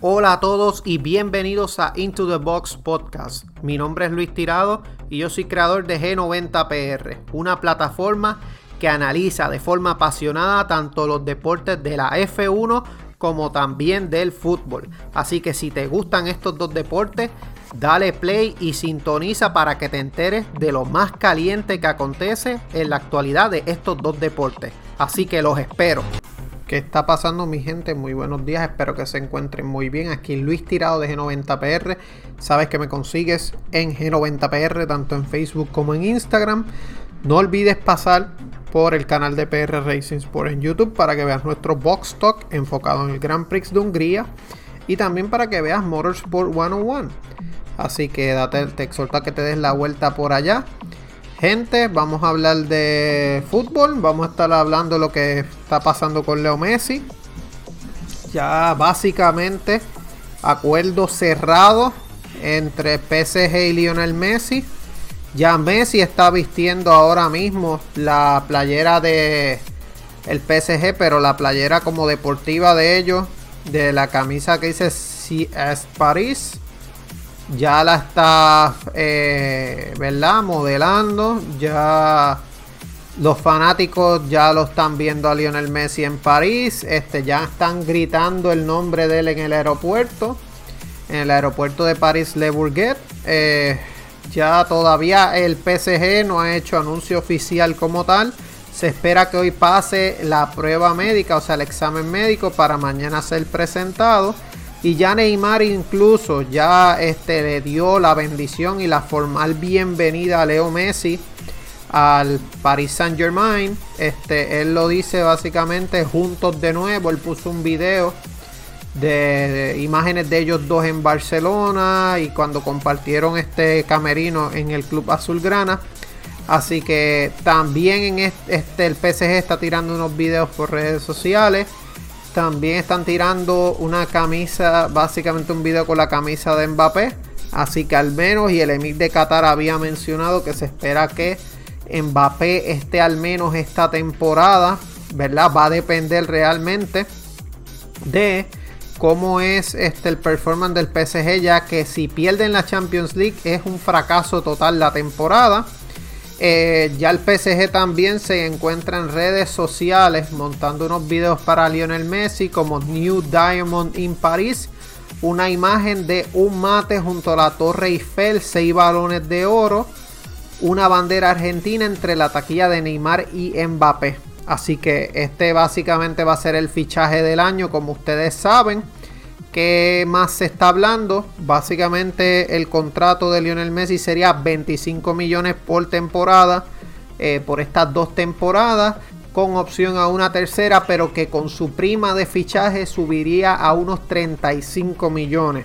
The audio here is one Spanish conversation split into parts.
Hola a todos y bienvenidos a Into the Box Podcast. Mi nombre es Luis Tirado y yo soy creador de G90PR, una plataforma que analiza de forma apasionada tanto los deportes de la F1 como también del fútbol. Así que si te gustan estos dos deportes, dale play y sintoniza para que te enteres de lo más caliente que acontece en la actualidad de estos dos deportes. Así que los espero. ¿Qué está pasando mi gente? Muy buenos días, espero que se encuentren muy bien. Aquí Luis Tirado de G90PR. Sabes que me consigues en G90PR, tanto en Facebook como en Instagram. No olvides pasar por el canal de PR Racing Sport en YouTube para que veas nuestro Box Talk enfocado en el Grand Prix de Hungría y también para que veas Motorsport 101. Así que date, te exhorto a que te des la vuelta por allá. Gente, vamos a hablar de fútbol. Vamos a estar hablando lo que está pasando con Leo Messi. Ya básicamente acuerdo cerrado entre PSG y Lionel Messi. Ya Messi está vistiendo ahora mismo la playera de el PSG, pero la playera como deportiva de ellos, de la camisa que dice CS Paris ya la está, eh, ¿verdad? Modelando. Ya los fanáticos ya lo están viendo a Lionel Messi en París. Este, ya están gritando el nombre de él en el aeropuerto. En el aeropuerto de París Le Bourget. Eh, ya todavía el PSG no ha hecho anuncio oficial como tal. Se espera que hoy pase la prueba médica, o sea, el examen médico para mañana ser presentado. Y ya Neymar incluso ya este, le dio la bendición y la formal bienvenida a Leo Messi al Paris Saint Germain. Este, él lo dice básicamente juntos de nuevo. Él puso un video de, imágenes de ellos dos en Barcelona y cuando compartieron este camerino en el Club Azulgrana. Así que también en este, este el PSG está tirando unos videos por redes sociales. También están tirando una camisa, básicamente un video con la camisa de Mbappé. Así que al menos, y el Emir de Qatar había mencionado que se espera que Mbappé esté al menos esta temporada, ¿verdad? Va a depender realmente de cómo es este, el performance del PSG, ya que si pierden la Champions League es un fracaso total la temporada. Eh, ya el PSG también se encuentra en redes sociales montando unos videos para Lionel Messi como New Diamond in Paris. Una imagen de un mate junto a la Torre Eiffel, seis balones de oro, una bandera argentina entre la taquilla de Neymar y Mbappé. Así que este básicamente va a ser el fichaje del año, como ustedes saben. ¿Qué más se está hablando? Básicamente el contrato de Lionel Messi sería 25 millones por temporada eh, por estas dos temporadas con opción a una tercera pero que con su prima de fichaje subiría a unos 35 millones.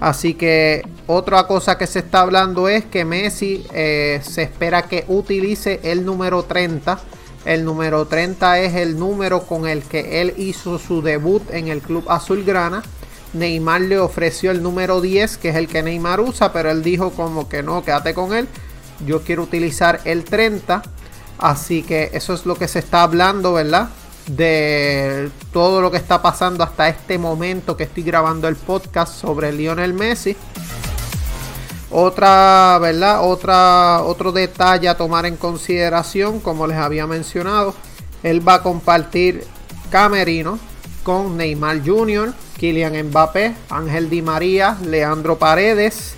Así que otra cosa que se está hablando es que Messi eh, se espera que utilice el número 30. El número 30 es el número con el que él hizo su debut en el club azulgrana. Neymar le ofreció el número 10, que es el que Neymar usa, pero él dijo como que no, quédate con él. Yo quiero utilizar el 30. Así que eso es lo que se está hablando, ¿verdad? De todo lo que está pasando hasta este momento que estoy grabando el podcast sobre Lionel Messi. Otra, ¿verdad? Otra, otro detalle a tomar en consideración, como les había mencionado, él va a compartir camerino con Neymar Jr., Kylian Mbappé, Ángel Di María, Leandro Paredes.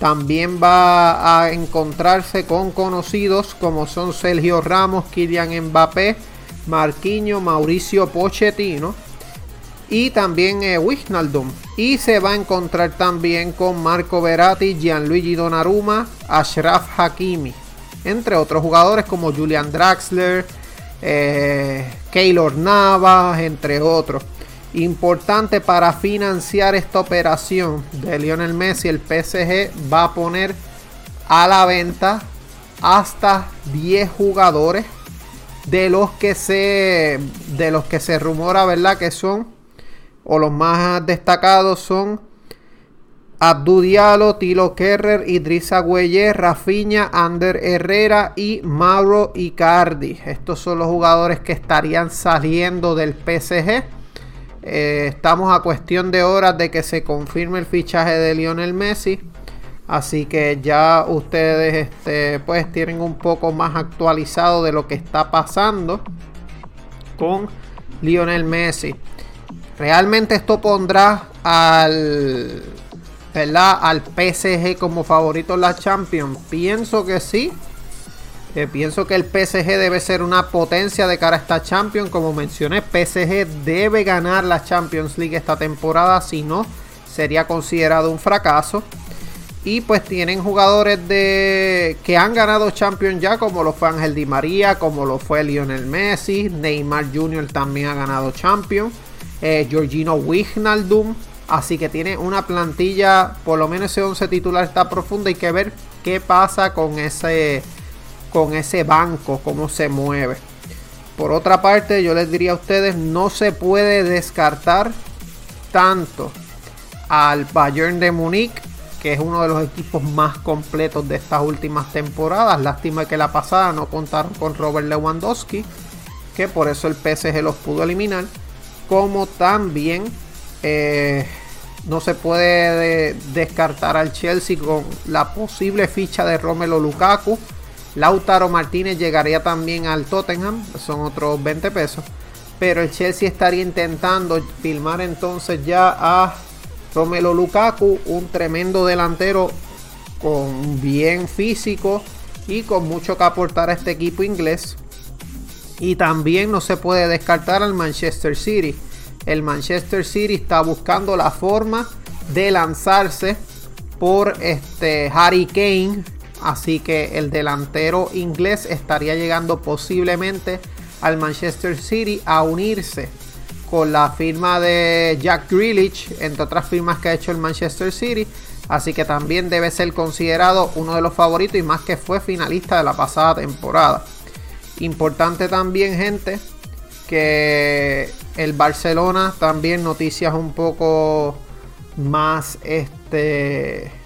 También va a encontrarse con conocidos como son Sergio Ramos, Kylian Mbappé, Marquinho, Mauricio Pochettino y también eh, Wijnaldum. Y se va a encontrar también con Marco Verratti, Gianluigi Donnarumma, Ashraf Hakimi, entre otros jugadores como Julian Draxler, eh, Keylor Navas, entre otros. Importante para financiar esta operación de Lionel Messi, el PSG va a poner a la venta hasta 10 jugadores de los que se de los que se rumora, ¿verdad? Que son o los más destacados son Abdu Diallo, Tilo Kerrer, Idrissa Gueye, Rafinha, Ander Herrera y Mauro Icardi. Estos son los jugadores que estarían saliendo del PSG. Eh, estamos a cuestión de horas de que se confirme el fichaje de Lionel Messi. Así que ya ustedes este, pues tienen un poco más actualizado de lo que está pasando con Lionel Messi. Realmente esto pondrá al, al PSG como favorito en la Champions. Pienso que sí. Eh, pienso que el PSG debe ser una potencia de cara a esta Champions. Como mencioné, PSG debe ganar la Champions League esta temporada. Si no, sería considerado un fracaso. Y pues tienen jugadores de que han ganado Champions ya, como lo fue Ángel Di María, como lo fue Lionel Messi, Neymar Jr. también ha ganado Champions, eh, Georgino Wijnaldum. Así que tiene una plantilla, por lo menos ese 11 titular está profunda. Hay que ver qué pasa con ese, con ese banco, cómo se mueve. Por otra parte, yo les diría a ustedes, no se puede descartar tanto al Bayern de Múnich que es uno de los equipos más completos de estas últimas temporadas. Lástima que la pasada no contaron con Robert Lewandowski, que por eso el PSG los pudo eliminar. Como también eh, no se puede descartar al Chelsea con la posible ficha de Romelo Lukaku. Lautaro Martínez llegaría también al Tottenham, son otros 20 pesos. Pero el Chelsea estaría intentando filmar entonces ya a Romelo Lukaku, un tremendo delantero con bien físico y con mucho que aportar a este equipo inglés. Y también no se puede descartar al Manchester City. El Manchester City está buscando la forma de lanzarse por este Harry Kane. Así que el delantero inglés estaría llegando posiblemente al Manchester City a unirse con la firma de Jack Grealish, entre otras firmas que ha hecho el Manchester City. Así que también debe ser considerado uno de los favoritos y más que fue finalista de la pasada temporada. Importante también, gente, que el Barcelona también noticias un poco más este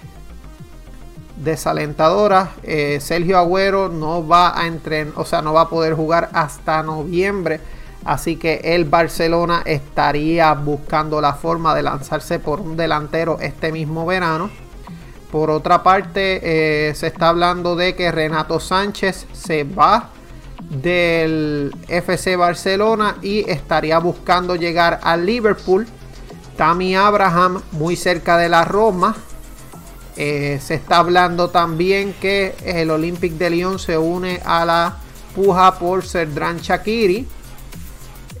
desalentadoras. Eh, Sergio Agüero no va a entrenar, o sea, no va a poder jugar hasta noviembre Así que el Barcelona estaría buscando la forma de lanzarse por un delantero este mismo verano. Por otra parte, eh, se está hablando de que Renato Sánchez se va del FC Barcelona y estaría buscando llegar al Liverpool. Tammy Abraham, muy cerca de la Roma. Eh, se está hablando también que el Olympic de Lyon se une a la puja por Serdran Shakiri.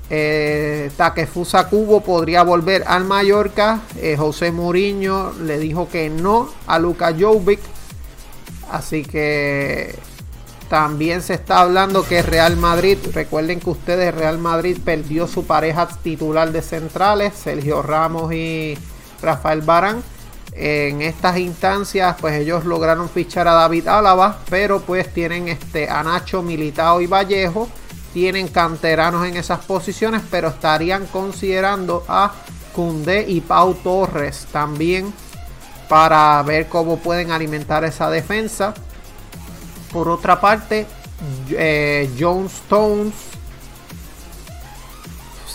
Eh, Takefusa Cubo podría volver al Mallorca. Eh, José Mourinho le dijo que no a Luka Jovic. Así que también se está hablando que Real Madrid, recuerden que ustedes Real Madrid perdió su pareja titular de centrales, Sergio Ramos y Rafael Barán. En estas instancias, pues ellos lograron fichar a David Álava, pero pues tienen este a Nacho Militao y Vallejo tienen canteranos en esas posiciones, pero estarían considerando a Cundé y Pau Torres también para ver cómo pueden alimentar esa defensa. Por otra parte, eh, John Stones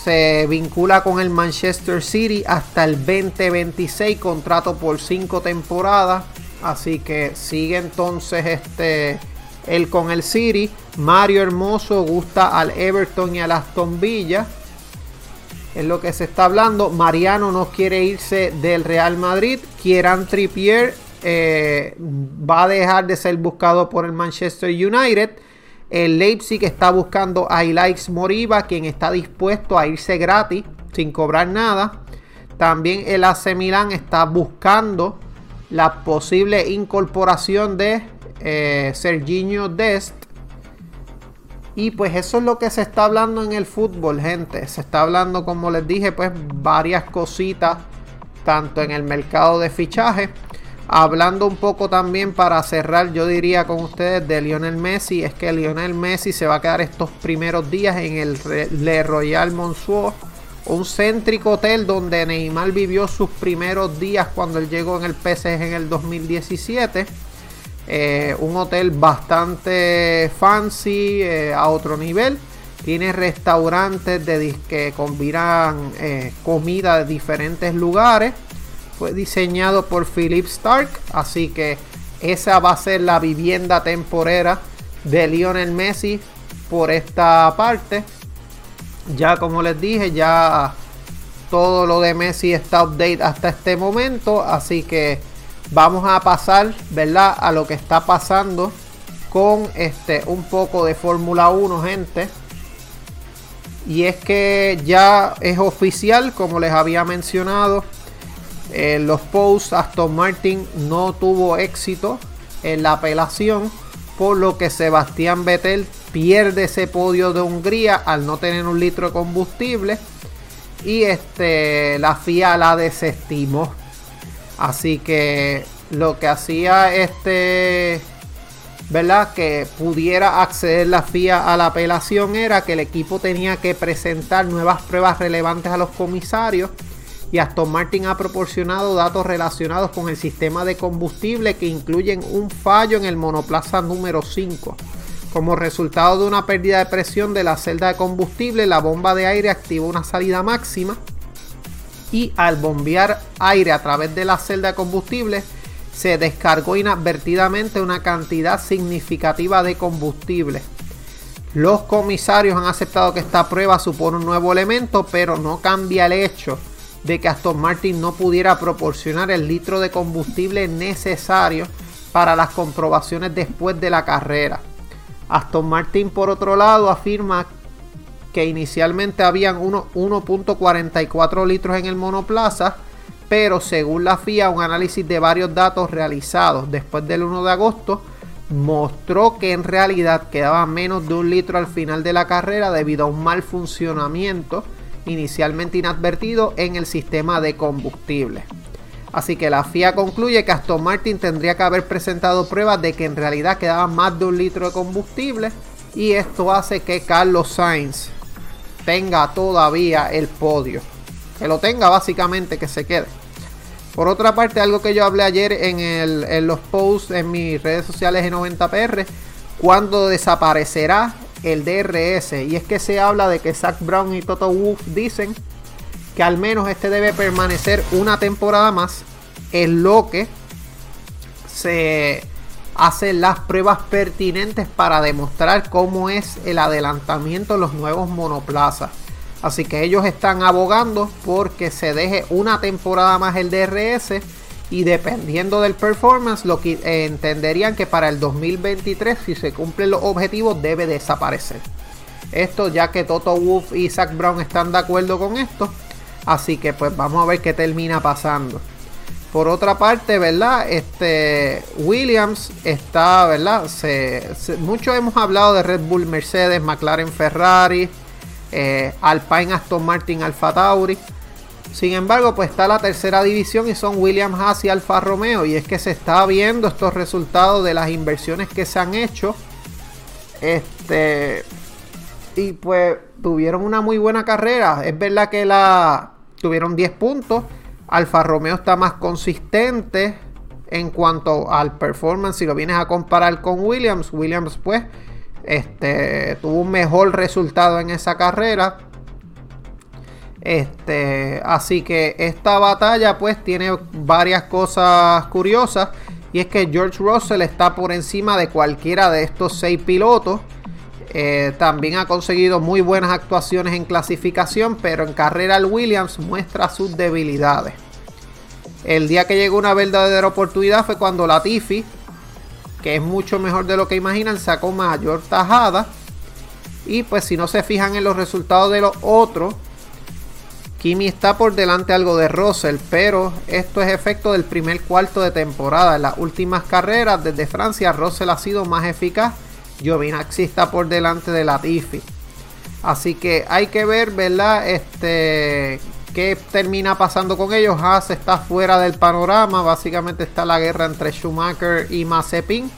se vincula con el Manchester City hasta el 2026, contrato por 5 temporadas. Así que sigue entonces este el con el City. Mario Hermoso gusta al Everton y al Aston Villa. Es lo que se está hablando. Mariano no quiere irse del Real Madrid. Kieran Trippier eh, va a dejar de ser buscado por el Manchester United. El Leipzig está buscando a Ilaix Moriba, quien está dispuesto a irse gratis, sin cobrar nada. También el AC Milan está buscando la posible incorporación de eh, Serginho Dest. Y pues eso es lo que se está hablando en el fútbol, gente. Se está hablando, como les dije, pues varias cositas, tanto en el mercado de fichaje. Hablando un poco también para cerrar, yo diría con ustedes de Lionel Messi, es que Lionel Messi se va a quedar estos primeros días en el Le Royal Monceau, un céntrico hotel donde Neymar vivió sus primeros días cuando él llegó en el PSG en el 2017 eh, un hotel bastante fancy, eh, a otro nivel. tiene restaurantes de, que combinan eh, comida de diferentes lugares. Fue diseñado por Philip Stark, así que esa va a ser la vivienda temporera de Lionel Messi por esta parte. Ya como les dije, ya todo lo de Messi está update hasta este momento, así que vamos a pasar, ¿verdad? A lo que está pasando con este un poco de Fórmula 1, gente. Y es que ya es oficial, como les había mencionado, en los posts Aston Martin no tuvo éxito en la apelación, por lo que Sebastián Vettel pierde ese podio de Hungría al no tener un litro de combustible y este la FIA la desestimó. Así que lo que hacía este ¿verdad? Que pudiera acceder la FIA a la apelación era que el equipo tenía que presentar nuevas pruebas relevantes a los comisarios y Aston Martin ha proporcionado datos relacionados con el sistema de combustible que incluyen un fallo en el monoplaza número 5. Como resultado de una pérdida de presión de la celda de combustible, la bomba de aire activó una salida máxima y al bombear aire a través de la celda de combustible, se descargó inadvertidamente una cantidad significativa de combustible. Los comisarios han aceptado que esta prueba supone un nuevo elemento, pero no cambia el hecho de que Aston Martin no pudiera proporcionar el litro de combustible necesario para las comprobaciones después de la carrera. Aston Martin, por otro lado, afirma que inicialmente habían 1.44 litros en el monoplaza pero según la FIA un análisis de varios datos realizados después del 1 de agosto mostró que en realidad quedaba menos de un litro al final de la carrera debido a un mal funcionamiento inicialmente inadvertido en el sistema de combustible. Así que la FIA concluye que Aston Martin tendría que haber presentado pruebas de que en realidad quedaba más de un litro de combustible y esto hace que Carlos Sainz tenga todavía el podio. Que lo tenga básicamente, que se quede. Por otra parte, algo que yo hablé ayer en, los posts en mis redes sociales de 90PR, cuando desaparecerá el DRS. Y es que se habla de que Zach Brown y Toto Wolff dicen que al menos este debe permanecer una temporada más en lo que se hacen las pruebas pertinentes para demostrar cómo es el adelantamiento de los nuevos monoplazas. Así que ellos están abogando porque se deje una temporada más el DRS y dependiendo del performance lo que eh, entenderían que para el 2023 si se cumplen los objetivos debe desaparecer. Esto ya que Toto Wolff y Zach Brown están de acuerdo con esto. Así que pues vamos a ver qué termina pasando. Por otra parte, ¿verdad? Este Williams está, ¿verdad? mucho hemos hablado de Red Bull, Mercedes, McLaren, Ferrari eh, Alpine, Aston Martin, Alfa Tauri. Sin embargo, pues está la tercera división y son Williams Haas y Alfa Romeo. Y es que se está viendo estos resultados de las inversiones que se han hecho. Este. Y pues tuvieron una muy buena carrera. Es verdad que la tuvieron 10 puntos. Alfa Romeo está más consistente en cuanto al performance. Si lo vienes a comparar con Williams, Williams pues este, tuvo un mejor resultado en esa carrera. Este, así que esta batalla pues tiene varias cosas curiosas. Y es que George Russell está por encima de cualquiera de estos seis pilotos. Eh, también ha conseguido muy buenas actuaciones en clasificación, pero en carrera el Williams muestra sus debilidades. El día que llegó una verdadera oportunidad fue cuando Latifi que es mucho mejor de lo que imaginan, sacó mayor tajada. Y pues si no se fijan en los resultados de los otros, Kimi está por delante algo de Russell, pero esto es efecto del primer cuarto de temporada. En las últimas carreras desde Francia, Russell ha sido más eficaz. Giovinazzi está por delante de Latifi. Así que hay que ver, ¿verdad? Este, qué termina pasando con ellos. Haas está fuera del panorama. Básicamente está la guerra entre Schumacher y Mazepin.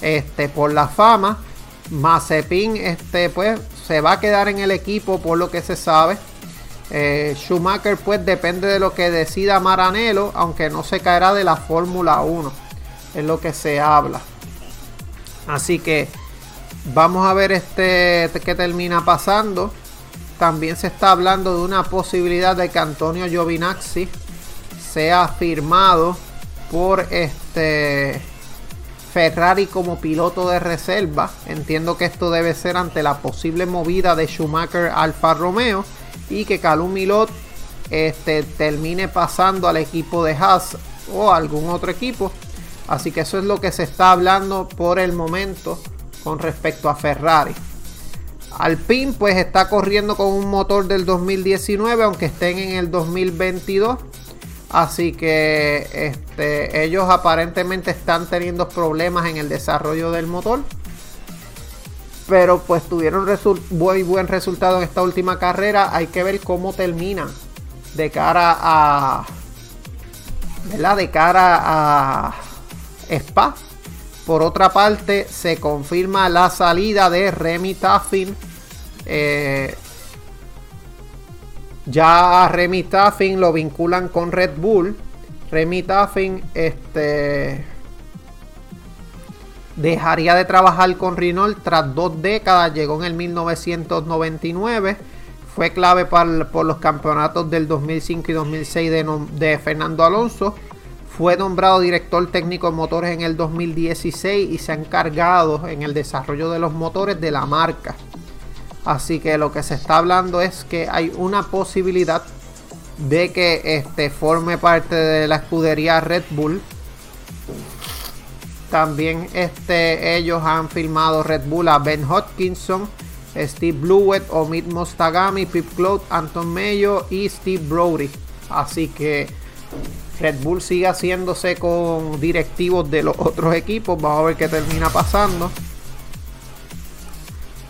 Este, por la fama. Mazepin, este, pues, se va a quedar en el equipo por lo que se sabe. Eh, Schumacher, pues, depende de lo que decida Maranello, aunque no se caerá de la Fórmula 1. Es lo que se habla. Así que Vamos a ver este qué termina pasando. También se está hablando de una posibilidad de que Antonio Giovinazzi sea firmado por este Ferrari como piloto de reserva. Entiendo que esto debe ser ante la posible movida de Schumacher Alfa Romeo y que Calum Milot este, termine pasando al equipo de Haas o algún otro equipo. Así que eso es lo que se está hablando por el momento con respecto a Ferrari. Alpine pues está corriendo con un motor del 2019 aunque estén en el 2022 Así que este, ellos aparentemente están teniendo problemas en el desarrollo del motor. Pero pues tuvieron muy buen resultado en esta última carrera. Hay que ver cómo terminan de cara a. ¿Verdad? De cara a Spa. Por otra parte, se confirma la salida de Remy Taffin. Eh, ya a Remy Taffin lo vinculan con Red Bull. Remy Taffin este, dejaría de trabajar con Renault tras dos décadas. Llegó en el 1999. Fue clave por los campeonatos del 2005 y 2006 de, de Fernando Alonso. Fue nombrado director técnico de motores en el 2016 y se ha encargado en el desarrollo de los motores de la marca. Así que lo que se está hablando es que hay una posibilidad de que este forme parte de la escudería Red Bull. También este, ellos han firmado Red Bull a Ben Hodgkinson, Steve Blewett, Omid Mostagami, Pip Cloud, Anton Mayo y Steve Brody. Así que Red Bull sigue haciéndose con directivos de los otros equipos. Vamos a ver qué termina pasando.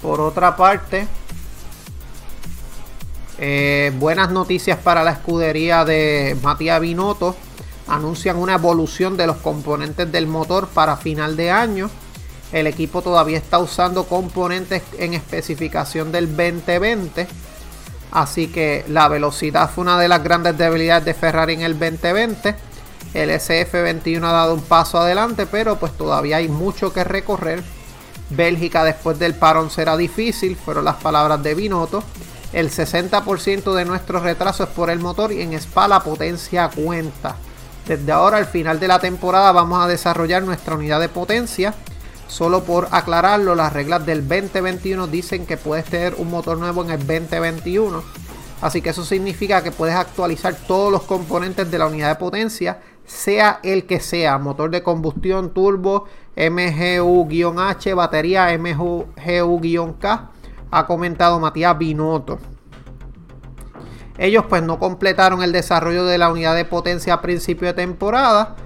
Por otra parte, eh, buenas noticias para la escudería de Matías Binotto. Anuncian una evolución de los componentes del motor para final de año. El equipo todavía está usando componentes en especificación del 2020. Así que la velocidad fue una de las grandes debilidades de Ferrari en el 2020. El SF21 ha dado un paso adelante, pero pues todavía hay mucho que recorrer Bélgica después del parón será difícil, fueron las palabras de Binotto. El 60% de nuestro retraso es por el motor y en Spa la potencia cuenta. Desde ahora al final de la temporada vamos a desarrollar nuestra unidad de potencia. Solo por aclararlo, las reglas del 2021 dicen que puedes tener un motor nuevo en el 2021. Así que eso significa que puedes actualizar todos los componentes de la unidad de potencia, sea el que sea, motor de combustión, turbo, MGU-H, batería MGU-K, ha comentado Matías Binotto. Ellos pues no completaron el desarrollo de la unidad de potencia a principio de temporada,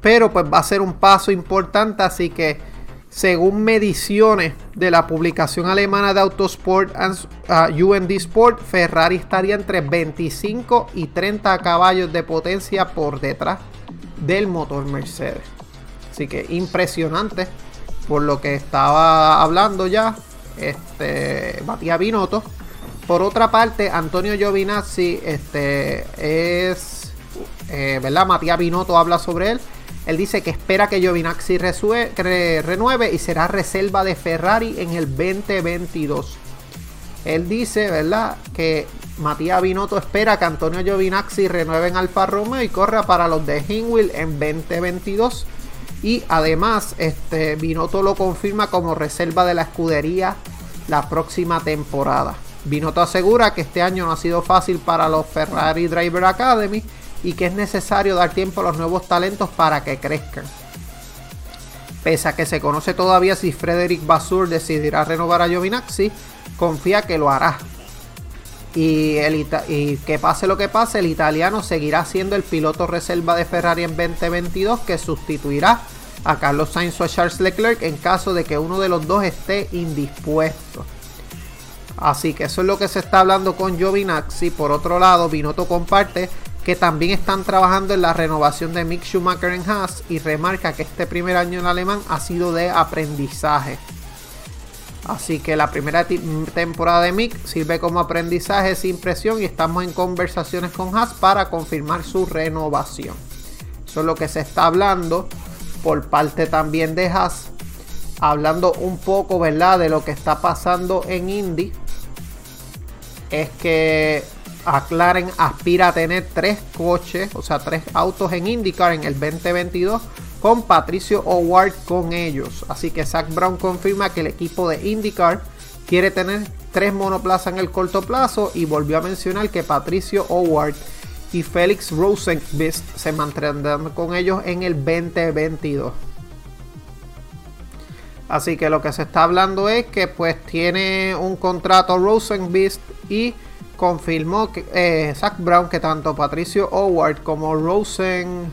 pero pues va a ser un paso importante, así que según mediciones de la publicación alemana de Autosport uh, UND Sport, Ferrari estaría entre 25 y 30 caballos de potencia por detrás del motor Mercedes. Así que impresionante por lo que estaba hablando ya este Matías Binotto. Por otra parte, Antonio Giovinazzi este, es, eh, ¿verdad? Matías Binotto habla sobre él. Él dice que espera que Giovinazzi renueve y será reserva de Ferrari en el 2022. Él dice, ¿verdad? Que Matías Binotto espera que Antonio Giovinazzi renueve en Alfa Romeo y corra para los de Hinwil en 2022. Y además, este Binotto lo confirma como reserva de la escudería la próxima temporada. Binotto asegura que este año no ha sido fácil para los Ferrari Driver Academy y que es necesario dar tiempo a los nuevos talentos para que crezcan. Pese a que se conoce todavía si Frederick Basur decidirá renovar a Giovinazzi, confía que lo hará. Y, y que pase lo que pase, el italiano seguirá siendo el piloto reserva de Ferrari en 2022 que sustituirá a Carlos Sainz o a Charles Leclerc en caso de que uno de los dos esté indispuesto. Así que eso es lo que se está hablando con Giovinazzi. Por otro lado, Binotto comparte que también están trabajando en la renovación de Mick Schumacher en Haas y remarca que este primer año en alemán ha sido de aprendizaje. Así que la primera temporada de Mick sirve como aprendizaje sin presión y estamos en conversaciones con Haas para confirmar su renovación. Eso es lo que se está hablando por parte también de Haas. Hablando un poco, ¿verdad? De lo que está pasando en Indy. Es que McLaren aspira a tener tres coches, o sea, tres autos en IndyCar en el 2022 con Patricio Howard con ellos. Así que Zach Brown confirma que el equipo de IndyCar quiere tener tres monoplazas en el corto plazo y volvió a mencionar que Patricio Howard y Félix Rosenqvist se mantendrán con ellos en el 2022. Así que lo que se está hablando es que pues tiene un contrato Rosenqvist y confirmó que eh, Zach Brown que tanto Patricio Howard como Rosenqvist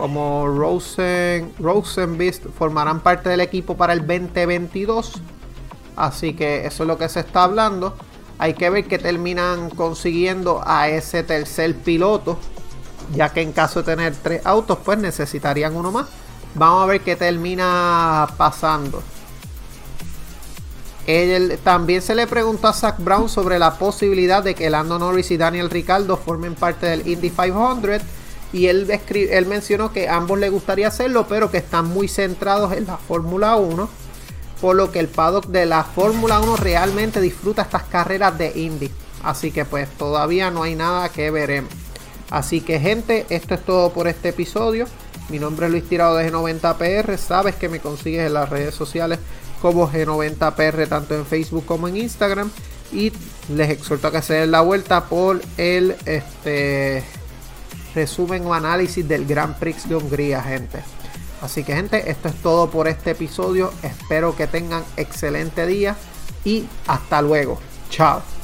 como Rosen, Rosenbeast formarán parte del equipo para el 2022. Así que eso es lo que se está hablando. Hay que ver que terminan consiguiendo a ese tercer piloto. Ya que en caso de tener tres autos, pues necesitarían uno más. Vamos a ver qué termina pasando. también se le preguntó a Zach Brown sobre la posibilidad de que Lando Norris y Daniel Ricardo formen parte del Indy 500 y él, él mencionó que ambos le gustaría hacerlo, pero que están muy centrados en la Fórmula 1, por lo que el paddock de la Fórmula 1 realmente disfruta estas carreras de Indy. Así que pues todavía no hay nada que veremos. Así que gente, esto es todo por este episodio. Mi nombre es Luis Tirado de G90PR. Sabes que me consigues en las redes sociales como G90PR, tanto en Facebook como en Instagram. Y les exhorto a que se den la vuelta por el este resumen o análisis del Grand Prix de Hungría, gente. Así que, gente, esto es todo por este episodio. Espero que tengan excelente día y hasta luego. Chao.